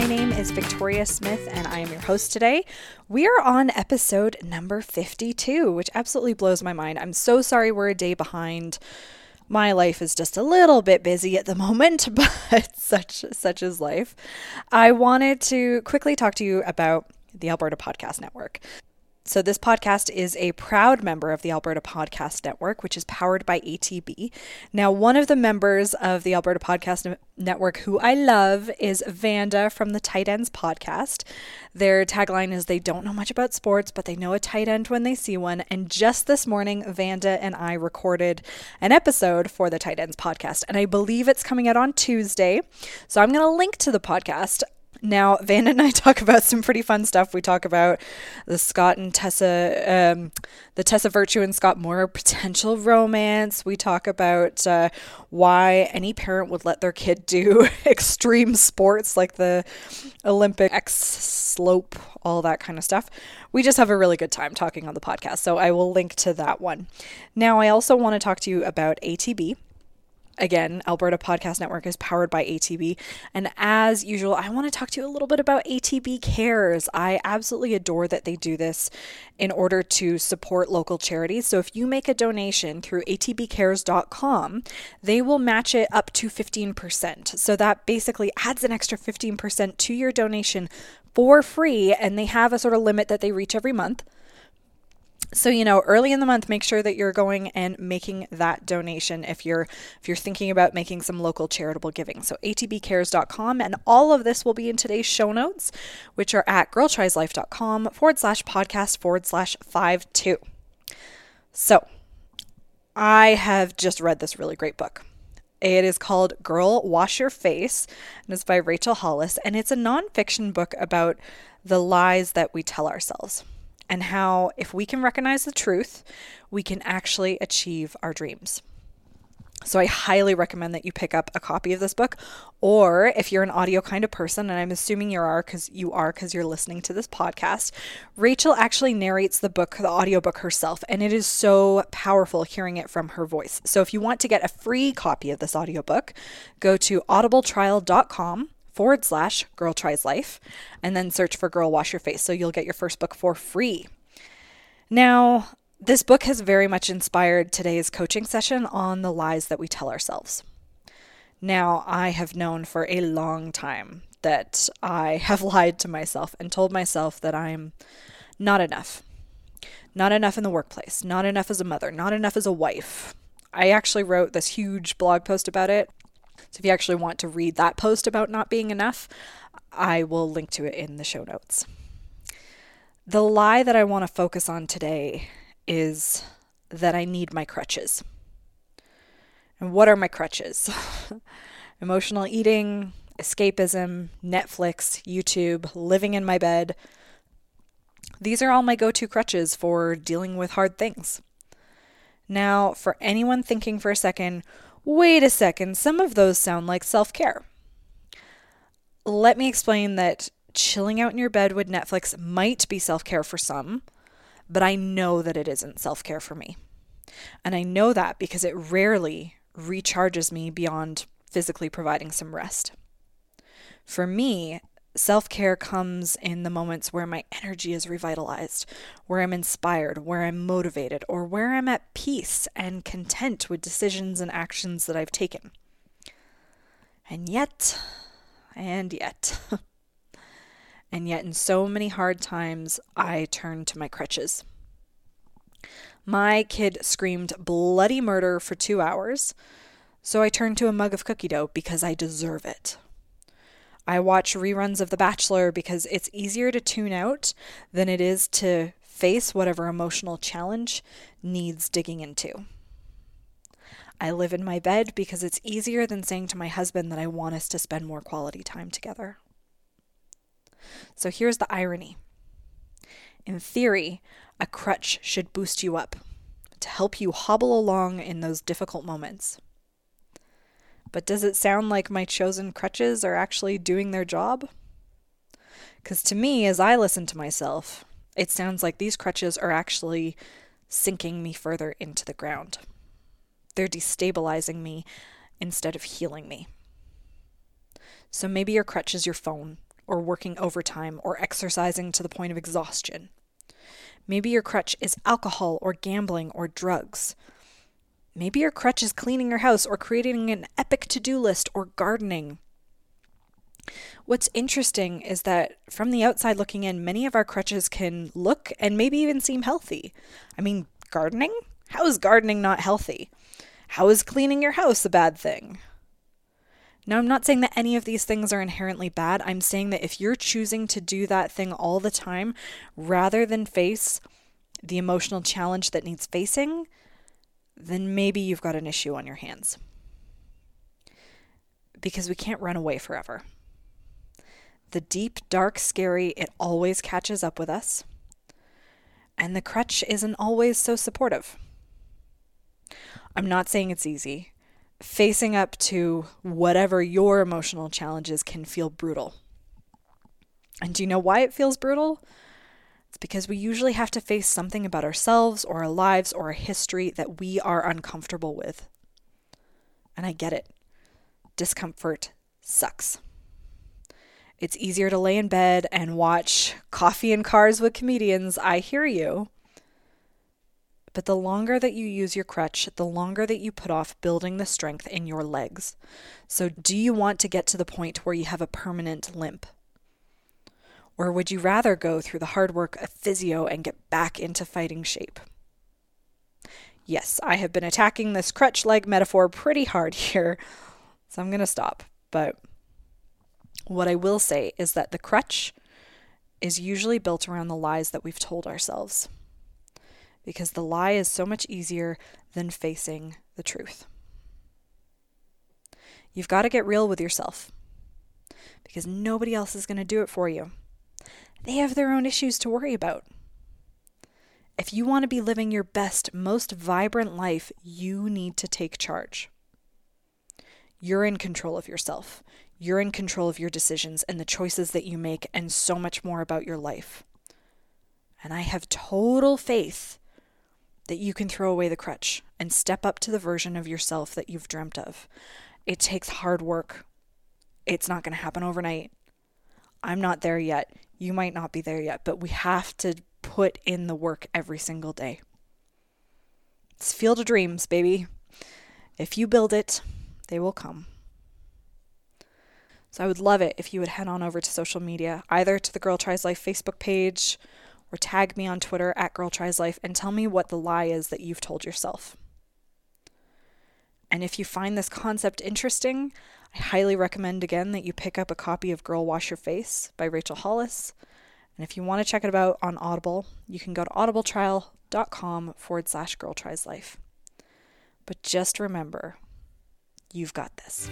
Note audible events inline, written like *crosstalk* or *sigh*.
is Victoria Smith, and I am your host today. We are on episode number 52, which absolutely blows my mind. I'm so sorry we're a day behind. My life is just a little bit busy at the *laughs* moment, but such such is life. I wanted to quickly talk to you about the Alberta Podcast Network. So, this podcast is a proud member of the Alberta Podcast Network, which is powered by ATB. Now, one of the members of the Alberta Podcast Network who I love is Vanda from the Tight Ends podcast. Their tagline is They don't know much about sports, but they know a tight end when they see one. And just this morning, Vanda and I recorded an episode for the Tight Ends podcast, and I believe it's coming out on Tuesday. So, I'm going to link to the podcast now, Van and I *laughs* talk about some pretty fun stuff. We talk about the Scott and Tessa, um, the Tessa Virtue and Scott Moir potential romance. We talk about uh, why any parent would let their kid do *laughs* extreme sports like the Olympic X slope, all that kind of stuff. We just have a really good time talking on the podcast. So I will link to that one. Now, I also want to talk to you about ATB. Again, Alberta Podcast Network is powered by ATB. And as usual, I want to talk to you a little bit about ATB Cares. I absolutely adore that they do this in order to support local charities. So if you make a donation through atbcares.com, they will match it up to 15%. So that basically adds an extra 15% to your donation for free. And they have a sort of limit that they reach every month. So you know, early in the month, make sure that you're going and making that donation if you're if you're thinking about making some local charitable giving. So atbcares.com, and all of this will be in today's show notes, which are at girltrieslife.com forward slash podcast forward slash five two. So I have just read this really great book. It is called Girl Wash Your Face, and it's by Rachel Hollis, and it's a nonfiction book about the lies that we tell ourselves and how, if we can recognize the truth, we can actually achieve our dreams. So I highly recommend that you pick up a copy of this book or if you're an audio kind of person and I'm assuming you are cuz you are cuz you're listening to this podcast, Rachel actually narrates the book, the audiobook herself and it is so powerful hearing it from her voice. So if you want to get a free copy of this audiobook, go to audibletrial.com forward slash girl tries life and then search for girl wash your face so you'll get your first book for free. Now this book has very much inspired today's coaching session on the lies that we tell ourselves. Now i have known for a long time that i have *laughs* lied to myself and told myself that i'm not enough. Not enough in the workplace. Not enough as a mother. Not enough as a wife. I actually wrote this huge blog post about it so if you actually want to read that post about not being enough, I will link to it in the show notes. The lie that I want to focus on today is that I need my crutches. And what are my crutches? *laughs* Emotional eating, escapism, Netflix, YouTube, living in my bed. These are all my go to crutches for dealing with hard things. Now, for anyone thinking for a second, wait a second, some of those sound like self care. Let me explain that chilling out in your bed with Netflix might be self care for some, but I know that it isn't self care for me. And I know that because it rarely recharges me beyond physically providing some rest. For me, Self care comes in the moments where my energy is revitalized, where I'm inspired, where I'm motivated, or where I'm at peace and content with decisions and actions that I've taken. And yet, and yet, *laughs* and yet, in so many hard times, I turn to my crutches. My kid screamed bloody murder for two hours, so I turned to a mug of cookie dough because I deserve it. I watch reruns of The Bachelor because it's easier to tune out than it is to face whatever emotional challenge needs digging into. I live in my bed because it's easier than saying to my husband that I want us to spend more quality time together. So here's the irony. In theory, a crutch should boost you up to help you hobble along in those difficult moments. But does it sound like my chosen crutches are actually doing their job? Because to me, as I listen to myself, it sounds like these crutches are actually sinking me further into the ground. They're destabilizing me instead of healing me. So maybe your crutch is your phone, or working overtime or exercising to the point of exhaustion. Maybe your crutch is alcohol or gambling or drugs. Maybe your crutch is cleaning your house or creating an epic to do list or gardening. What's interesting is that from the outside looking in, many of our crutches can look and maybe even seem healthy. I mean, gardening? How is gardening not healthy? How is cleaning your house a bad thing? Now, I'm not saying that any of these things are inherently bad. I'm saying that if you're choosing to do that thing all the time rather than face the emotional challenge that needs facing, then maybe you've got an issue on your hands. Because we can't run away forever. The deep, dark, scary, it always catches up with us. And the crutch isn't always so supportive. I'm not saying it's easy. Facing up to whatever your emotional challenges can feel brutal. And do you know why it feels brutal? It's because we usually have to face something about ourselves or our lives or a history that we are uncomfortable with. And I get it. Discomfort sucks. It's easier to lay in bed and watch Coffee and Cars with comedians. I hear you. But the longer that you use your crutch, the longer that you put off building the strength in your legs. So, do you want to get to the point where you have a permanent limp? Or would you rather go through the hard work of physio and get back into fighting shape? Yes, I have been attacking this crutch leg metaphor pretty hard *laughs* here, so I'm going to stop. But what I will say is that the crutch is usually built around the lies that we've told ourselves. Because the lie is so much easier than facing the truth. You've got to get real with yourself because nobody else is going to do it for you. They have their own issues to worry about. If you want to be living your best, most vibrant life, you need to take charge. You're in control of yourself. You're in control of your decisions and the choices that you make, and so much more about your life. And I have total faith that you can throw away the crutch and step up to the version of yourself that you've dreamt of. It takes hard work, it's not going to happen overnight. I'm not there yet. You might not be there yet, but we have to put in the work every single day. It's field of dreams, baby. If you build it, they will come. So I would love it if you would head on over to social media, either to the Girl Tries Life Facebook page or tag me on Twitter at Girl Tries Life and tell me what the lie is that you've told yourself. And if you find this concept interesting, I highly recommend again that you pick up a copy of Girl Wash Your Face by Rachel Hollis. And if you want to check it out on Audible, you can go to audibletrial.com forward slash Girl Tries Life. But just remember, you've got this.